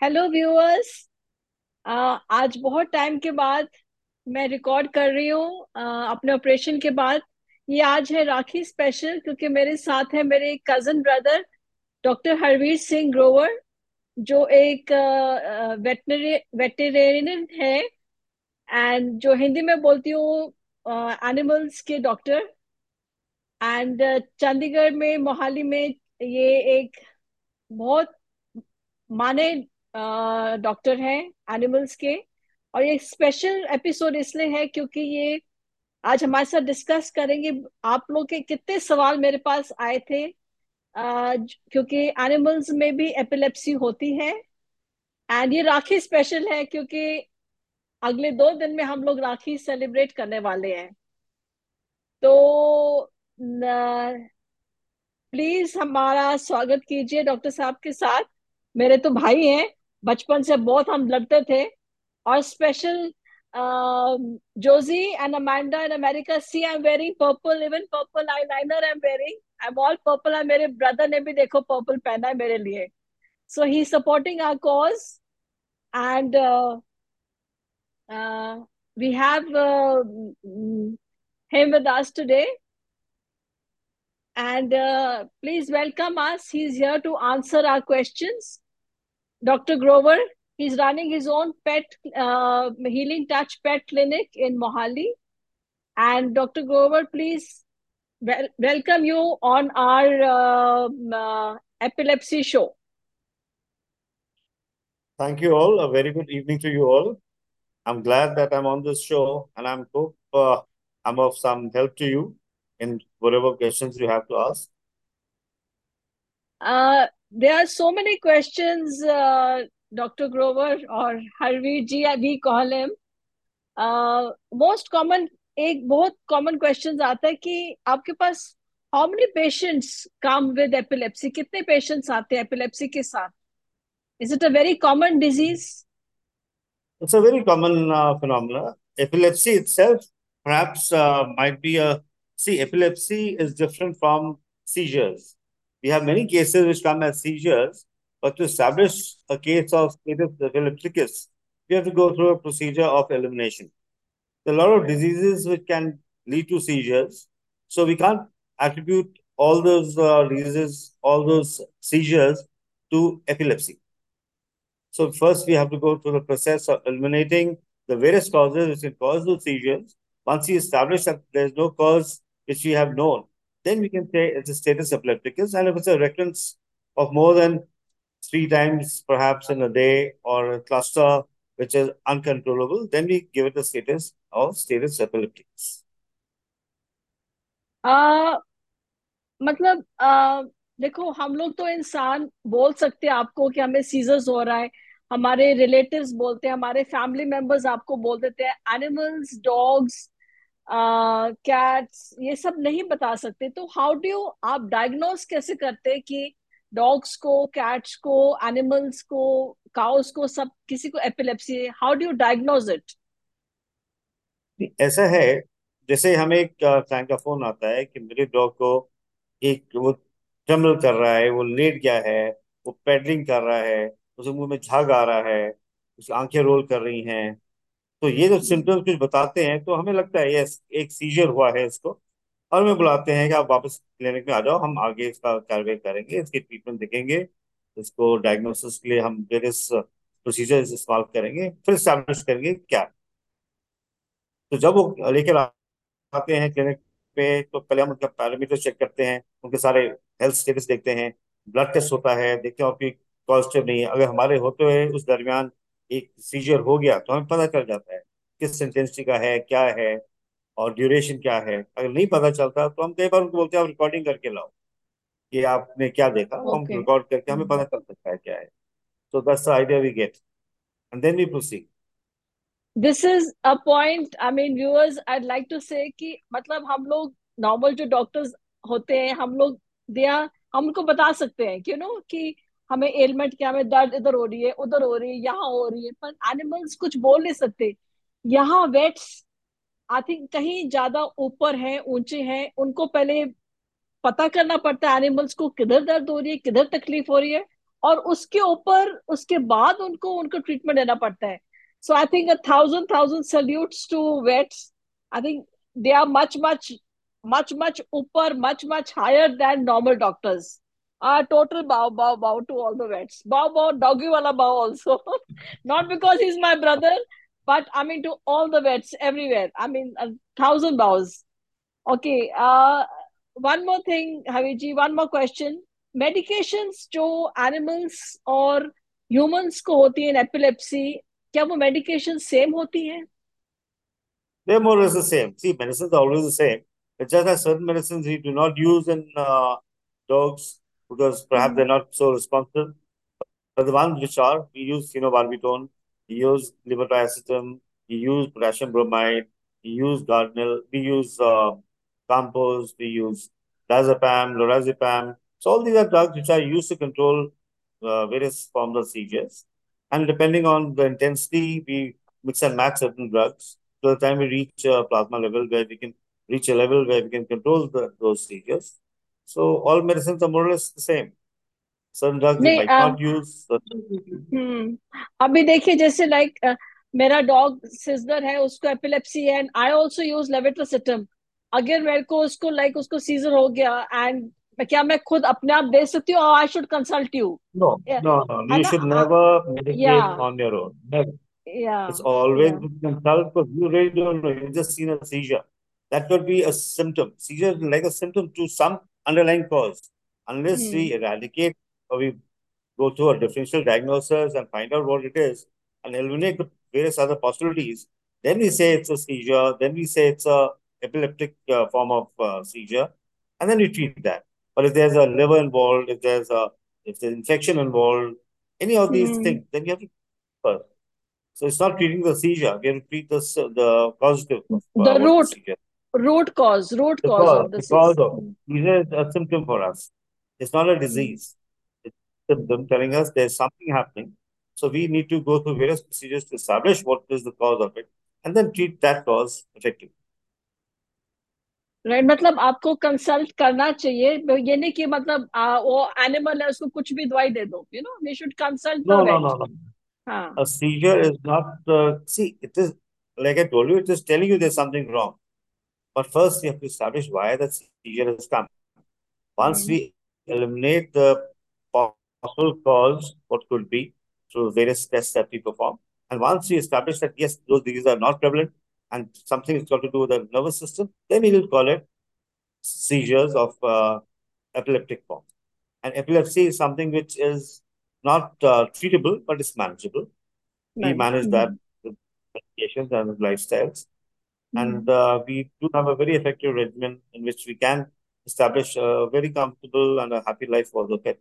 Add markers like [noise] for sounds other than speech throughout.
Hello viewers आज बहुत time के बाद मैं रिकॉर्ड कर रही हूँ अपने ऑपरेशन के बाद। ये आज है राखी स्पेशल क्योंकि मेरे साथ है मेरे cousin brother doctor Harveer Singh Grover जो एक वेटनरी वेटेरियन है। एंड जो हिंदी में बोलती हूँ एनिमल्स के डॉक्टर एंड चंडीगढ़ में, मोहाली में ये एक बहुत माने डॉक्टर हैं एनिमल्स के। और ये स्पेशल एपिसोड इसलिए है क्योंकि ये आज हमारे साथ डिस्कस करेंगे। आप लोग के कितने सवाल मेरे पास आए थे। आ, क्योंकि एनिमल्स में भी एपिलेप्सी होती है। एंड ये राखी स्पेशल है क्योंकि अगले दो दिन में हम लोग राखी सेलिब्रेट करने वाले हैं। तो प्लीज़ हमारा स्वागत कीजिए डॉक्टर साहब के साथ। मेरे तो भाई हैं। बचपन से बहुत हम लड़ते थे और special Joji and Amanda in America see I am wearing purple even purple eyeliner I am wearing I am all purple है मेरे ब्रदर ने भी देखो पर्पल पहना है मेरे लिए so he supporting our cause and we have uh, him with us today and uh, please welcome us he's here to answer our questions Dr. Grover. He's running his own pet uh, healing touch pet clinic in Mohali. And Dr. Grover, please wel welcome you on our uh, uh, epilepsy show. Thank you all. A very good evening to you all. I'm glad that I'm on this show and I'm hope uh, I'm of some help to you in whatever questions you have to ask. Uh, there are so many questions, uh, Dr. Grover or Harveer ji, we call him. Uh, most common एक बहुत common question आता है कि आपके पास how many patients come with epilepsy कितने patients आते हैं epilepsy के साथ is it a very common disease It's a very common uh, phenomena. Epilepsy itself perhaps uh, might be a see epilepsy is different from seizures. we have many cases which come as seizures, but to establish a case of status epilepticus, we have to go through a procedure of elimination. There are a lot of diseases which can lead to seizures, so we can't attribute all those uh, diseases, all those seizures to epilepsy. So first we have to go through the process of eliminating the various causes which can cause those seizures. Once we establish that there is no cause which we have known, then we can say it's a status epilepticus. And if it's a recurrence of more than three times, perhaps in a day, or a cluster which is uncontrollable, then we give it the status of status epilepticus. Uh, मतलब uh, देखो हम लोग तो इंसान बोल सकते हैं आपको कि हमें सीजर्स हो रहा है हमारे रिलेटिव्स बोलते हैं हमारे फैमिली मेंबर्स आपको बोल देते हैं एनिमल्स डॉग्स कैट्स uh, ये सब नहीं बता सकते। तो हाउ डू यू आप डायग्नोस कैसे करते कि डॉग्स को कैट्स को एनिमल्स को काउस को सब किसी को एपिलेप्सी है how do you diagnose it ऐसा है जैसे हमें एक क्लाइंट का फ़ोन आता है कि मेरे डॉग को एक वो ट्रम्बल कर रहा है वो लेट गया है वो पेडलिंग कर रहा है उसके मुँह में झाग आ रहा है उसकी आँखें रोल कर रही हैं। तो ये जो सिम्टम्स कुछ बताते हैं तो हमें लगता है यस एक सीजर हुआ है इसको। और हमें बुलाते हैं कि आप वापस क्लिनिक में आ जाओ, हम आगे इसका कार्रवाई करेंगे, इसकी ट्रीटमेंट देखेंगे, इसको डायग्नोसिस के लिए हम वेरियस प्रोसीजर इस्तेमाल करेंगे, फिर स्टैब्लिश करेंगे क्या। तो जब वो लेकर आते हैं क्लिनिक पे तो पहले हम उनका पैरामीटर चेक करते हैं, उनके सारे हेल्थ स्टेटस देखते हैं ब्लड टेस्ट होता है, देखते हैं आपकी पॉजिटिव नहीं है। अगर हमारे होते हुए उस दरमियान एक सीजर हो गया तो हमें पता चल जाता है किस इंटेंसिटी का है क्या है और ड्यूरेशन क्या है। अगर नहीं पता चलता तो हम कई बार उनको बोलते हैं आप रिकॉर्डिंग करके लाओ कि आपने क्या देखा? okay. हम रिकॉर्ड करके हमें पता चल सकता है क्या है। That's the idea we get. And then we proceed. This is a point i mean viewers i'd like to say कि मतलब हम लोग नॉर्मल जो डॉक्टर्स होते हैं हम लोग दिया हम उनको बता सकते हैं क्यों नो कि हमें एलमेंट क्या हमें दर्द इधर हो रही है, उधर हो रही है, यहाँ हो रही है। पर एनिमल्स कुछ बोल नहीं सकते। यहाँ वेट्स आई थिंक कहीं ज़्यादा ऊपर है, ऊँचे हैं, उनको पहले पता करना पड़ता है एनिमल्स को किधर दर्द हो रही है, किधर तकलीफ़ हो रही है, और उसके ऊपर, उसके बाद उनको उनको ट्रीटमेंट देना पड़ता है। So I think thousand thousand salutes to vets I think they are much much much much ऊपर much much higher than normal doctors. Uh total bow bow bow to all the vets bow bow doggy wala bow also not because he's my brother but i mean to all the vets everywhere i mean a thousand bows okay uh one more thing haviji one more question medications जो animals और humans को होती है epilepsy क्या वो medication same होती है They're more or less the same. See, medicines are always the same. It's just that certain medicines we do not use in uh, dogs because perhaps they're not so responsive. But the ones which are, we use phenobarbital, we use levetiracetam, we use potassium bromide, we use Gardenal, we use uh, Calmpose, we use diazepam, lorazepam. So all these are drugs which are used to control uh, various forms of seizures. And depending on the intensity, we mix and match certain drugs. So the time we reach a plasma level where we can reach a level where we can control the, those seizures. So all medicines are more or less the same. Certain drugs नहीं might uh, not use. हम्म अभी देखिए जैसे like मेरा dog sizzler है उसको epilepsy है and I also use levetiracetam अगर मेरे को उसको लाइक उसको सीजर हो गया एंड क्या मैं खुद अपने आप दे सकती हूँ I should consult you No, no, no. है You ना should never या medicate on your own. Never. या It's always या to consult because you really don't know. You've just seen a seizure. That could be a symptom. Seizure is like a symptom to some underlying cause. Unless mm. we hmm. eradicate or we go through a differential diagnosis and find out what it is and eliminate the various other possibilities, then we say it's a seizure, then we say it's a epileptic uh, form of uh, seizure, and then we treat that. But if there's a liver involved, if there's a if there's infection involved, any of these mm. things, then you have to first. So it's not treating the seizure. We have to treat the the causative the root. The root seizure. Root cause root The cause cause, of the the cause of seize it. Seizure is a symptom for us. It's not a disease. It's a symptom telling us there's something happening. So we need to go through various procedures to establish what is the cause of it and then treat that cause effectively. Right मतलब आपको consult करना चाहिए ये नहीं कि मतलब आ, वो animal है उसको कुछ भी दवाई दे दो you know we should consult the No, no, wait no, no. हाँ A seizure is not, uh, see, it is, like I told you, it is telling you there's something wrong. but first, we have to establish why the seizure has come. Once we eliminate the possible cause, what could be through various tests that we perform, and once we establish that yes, those diseases are not prevalent and something has got to do with the nervous system, then we will call it seizures of uh, epileptic form. And epilepsy is something which is not uh, treatable, but it's manageable. Nice. We manage that mm-hmm. with medications and with lifestyles. And uh, we do have a very effective regimen in which we can establish a very comfortable and a happy life for the pet.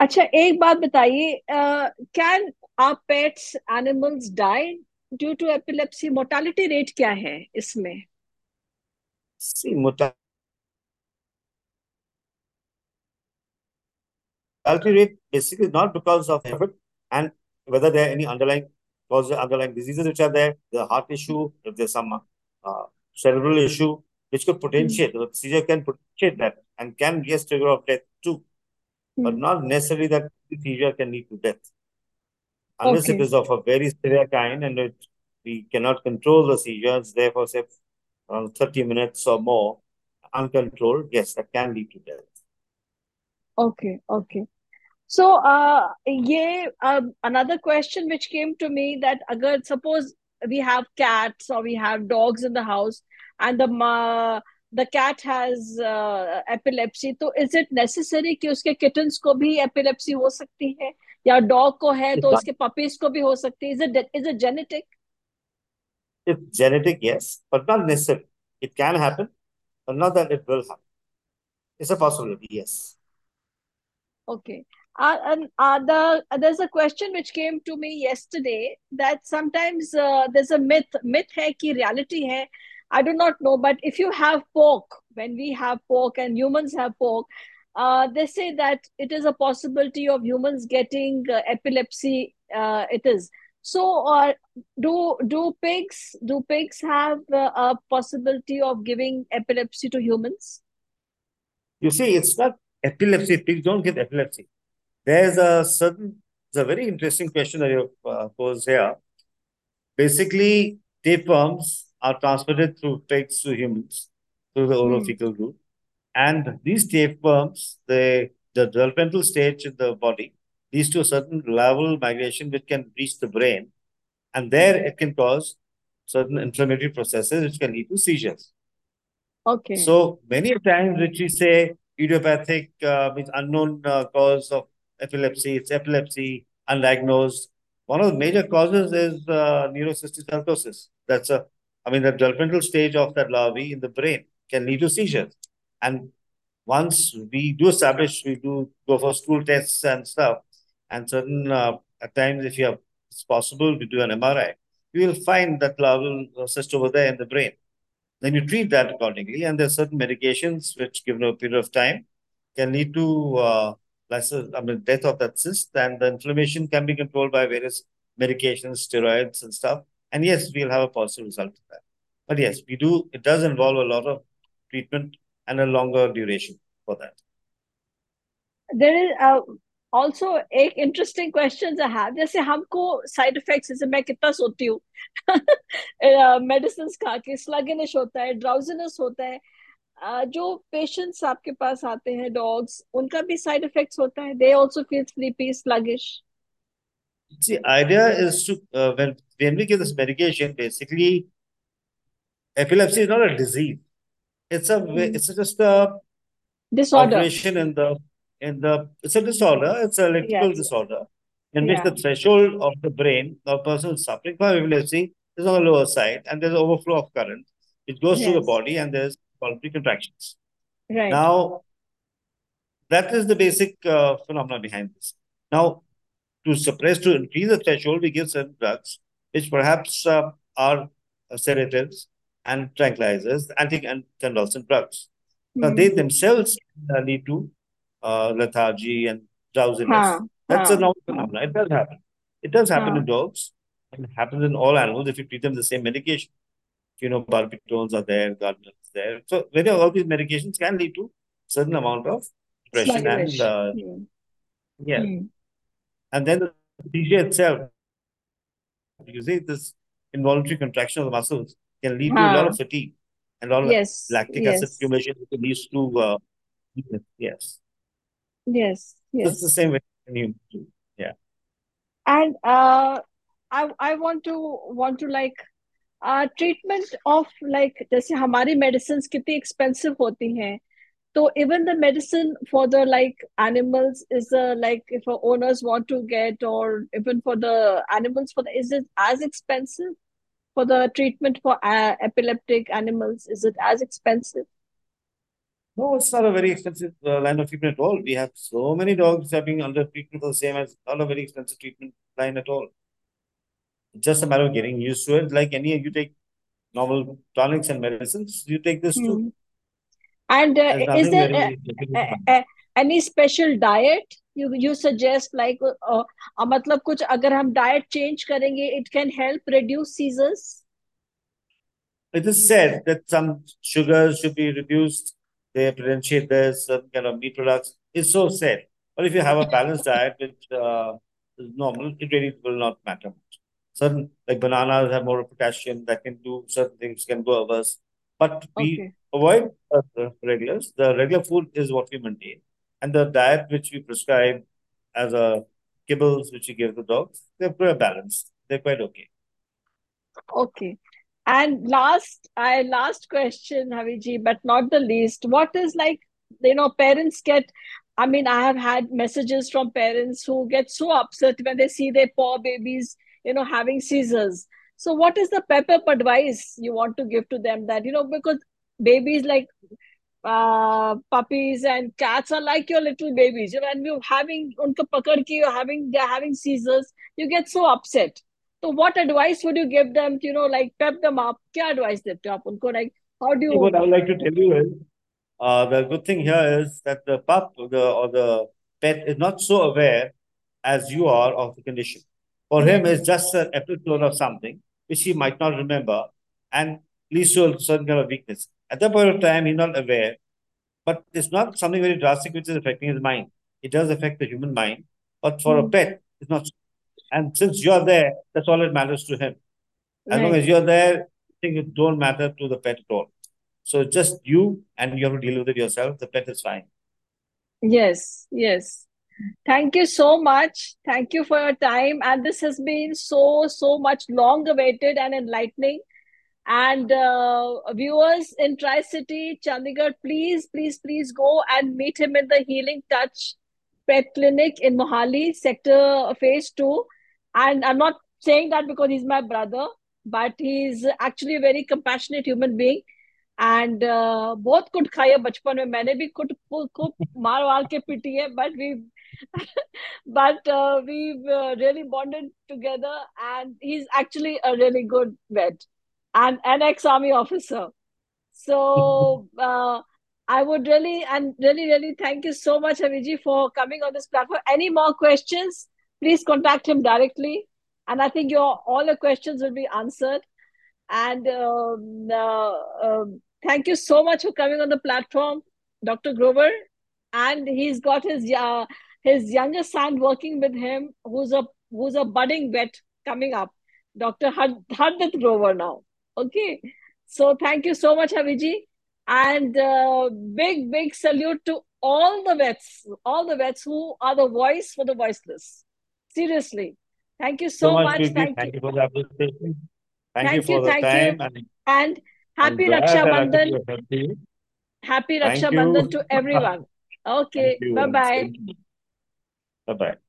अच्छा एक बात बताइए can are pets animals die due to epilepsy mortality rate क्या है इसमें See, mortality rate basically is not because of effort and whether there are any underlying causes, underlying diseases which are there, the heart issue, if there's some uh, cerebral issue, which could potentiate, the seizure can potentiate that and can be a trigger of death too, but not necessarily that the seizure can lead to death. Unless Okay. it is of a very severe kind and it, we cannot control the seizures, therefore, say, around 30 minutes or more, uncontrolled, yes, that can lead to death. Okay, okay So, uh, yeah, uh, another question which came to me that agar suppose we have cats or we have dogs in the house and the ma the cat has uh, epilepsy, तो is it necessary कि उसके kittens को भी epilepsy हो सकती है या dog को है It's तो not, उसके puppies को भी हो सकती है? Is it is it genetic? it's genetic, yes, but not necessary. It can happen, but not that it will happen. It's a possibility, yes. Okay. Uh, and uh, uh, there's a question which came to me yesterday that sometimes there's a myth myth hai ki reality hai. I do not know but if you have pork when we have pork and humans have pork they say that it is a possibility of humans getting epilepsy it is. So do do pigs do pigs have a possibility of giving epilepsy to humans? You see, it's not epilepsy, pigs don't get epilepsy. There's a certain, it's a very interesting question that you uh, posed here. Basically, tapeworms are transmitted through pigs to humans through the Hmm. route. And these tapeworms, they, the developmental stage in the body leads to a certain level migration which can reach the brain. And there it can cause certain inflammatory processes which can lead to seizures. Okay. So many times which we say idiopathic uh, means unknown uh, cause of epilepsy, it's epilepsy, undiagnosed. One of the major causes is uh, neurocysticercosis. That's a, I mean, the developmental stage of that larvae in the brain can lead to seizures. And once we do establish, we do go for stool tests and stuff, and certain uh, at times, if you have, it's possible to do an MRI, you will find that larval cyst over there in the brain. Then you treat that accordingly, and there are certain medications which, given a period of time, can lead to uh, lesser, I mean, death of that cyst, and the inflammation can be controlled by various medications, steroids, and stuff. And yes, we'll have a positive result of that. But yes, we do. It does involve a lot of treatment and a longer duration for that. There is uh, also एक interesting question I have जैसे हमको side effects जैसे मैं कितना सोती हूँ [laughs] medicine खा के स्लगिनिश होता है ड्राउजीनेस होता है uh, जो पेशेंट्स आपके पास आते हैं डॉग्स उनका भी साइड इफेक्ट्स होता है they also feel sleepy sluggish See, idea is to uh, when when we give this medication, basically, epilepsy is not a disease. It's a Hmm. it's just a disorder alteration in the in the it's a disorder. It's an electrical yes disorder in which yeah the threshold of the brain of a person suffering from epilepsy is on the lower side, and there's overflow of current which goes through the yes body, and there's voluntary contractions. Right. Now, that is the basic uh, phenomena behind this. Now, to suppress, to increase the threshold, we give certain drugs, which perhaps uh, are sedatives and tranquilizers, anti convulsant drugs. Mm-hmm. Now, they themselves uh, lead to uh, lethargy and drowsiness. Huh. That's huh. a normal phenomenon. It does happen. It does happen huh. in dogs. It happens in all animals if you treat them the same medication. You know, barbiturals are there, gardeners there. So, whether all these medications can lead to certain amount of depression and uh, hmm. yeah, Hmm. and then the seizure itself, you see, this involuntary contraction of the muscles can lead to a lot of fatigue and a lot of yes lactic acid accumulation, which leads to uh, weakness. Yes, yes it's the same way in humans too. Yeah. and uh I I want to want to like uh treatment of like जैसे हमारी medicines कितनी expensive होती हैं so even the medicine for the like animals is uh, like if owners want to get or even for the animals for the is it as expensive for the treatment for uh, epileptic animals is it as expensive No, it's not a very expensive uh, line of treatment at all. We have so many dogs that are being under treatment for the same as not a very expensive treatment line at all. It's just a matter of getting used to it. Like any, you take normal tonics and medicines, you take this too. Hmm. and uh, There's is nothing there very uh, difficult uh, about it. uh, any special diet you you suggest like uh, uh, मतलब कुछ अगर हम diet change करेंगे it can help reduce seizures It is said that some sugars should be reduced. They potentiate there's certain kind of meat products. It's so said. But if you have a balanced diet, which uh, is normal, it really will not matter much. Certain like bananas have more potassium that can do certain things, can go others. But we okay avoid uh, the regulars. The regular food is what we maintain. And the diet which we prescribe as a kibbles which we give the dogs, they're quite balanced. They're quite okay. Okay. And last, I last question, Haviji, but not the least. What is like, you know, parents get, I mean, I have had messages from parents who get so upset when they see their poor babies, you know having seizures so what is the pep up advice you want to give to them that you know because babies like uh, puppies and cats are like your little babies you know and you're having unka pakad ki you're having they're having seizures you get so upset. So what advice would you give them to, you know like pep them up? Kya advice dete aap unko like how do you what i would like to tell you is uh, the good thing here is that the pup the, or the pet is not so aware as you are of the condition. For him, hmm, it's just an episode of something which he might not remember and leads to a certain kind of weakness. At that point of time, he's not aware but it's not something very drastic which is affecting his mind. It does affect the human mind, but for a Mm. pet, it's not. And since you're there, that's all that matters to him. As long as you're there, things don't matter to the pet at all. So just you, and you have to deal with it yourself. The pet is fine. Yes, yes. Thank you so much. Thank you for your time. And this has been so, so much long awaited and enlightening. And uh, viewers in Tri City, Chandigarh, please, please, please go and meet him in the Healing Touch Pet Clinic in Mohali, Sector Phase 2. And I'm not saying that because he's my brother, but he's actually a very compassionate human being. And uh, बहुत कुट खाई है बचपन में मैंने भी कुट कुट मार वार के पिटी है but we [laughs] but uh, we've uh, really bonded together and he's actually a really good vet and an ex-army officer so [laughs] uh, i would really and really really thank you so much Aviji for coming on this platform any more questions please contact him directly and i think your all the questions will be answered and um, uh, um, thank you so much for coming on the platform, Dr. Grover. And he's got his uh, his younger son working with him, who's a who's a budding vet coming up, Dr. Hardit Grover now. Okay, so thank you so much, Aviji, and uh, big big salute to all the vets, all the vets who are the voice for the voiceless. Seriously, thank you so, so much. much. Thank, thank you. you for the appreciation. Thank, thank you for you, the thank time. You. And, and happy Raksha Bandhan. Happy Raksha Bandhan to everyone. [laughs] Okay. Bye bye. Bye bye.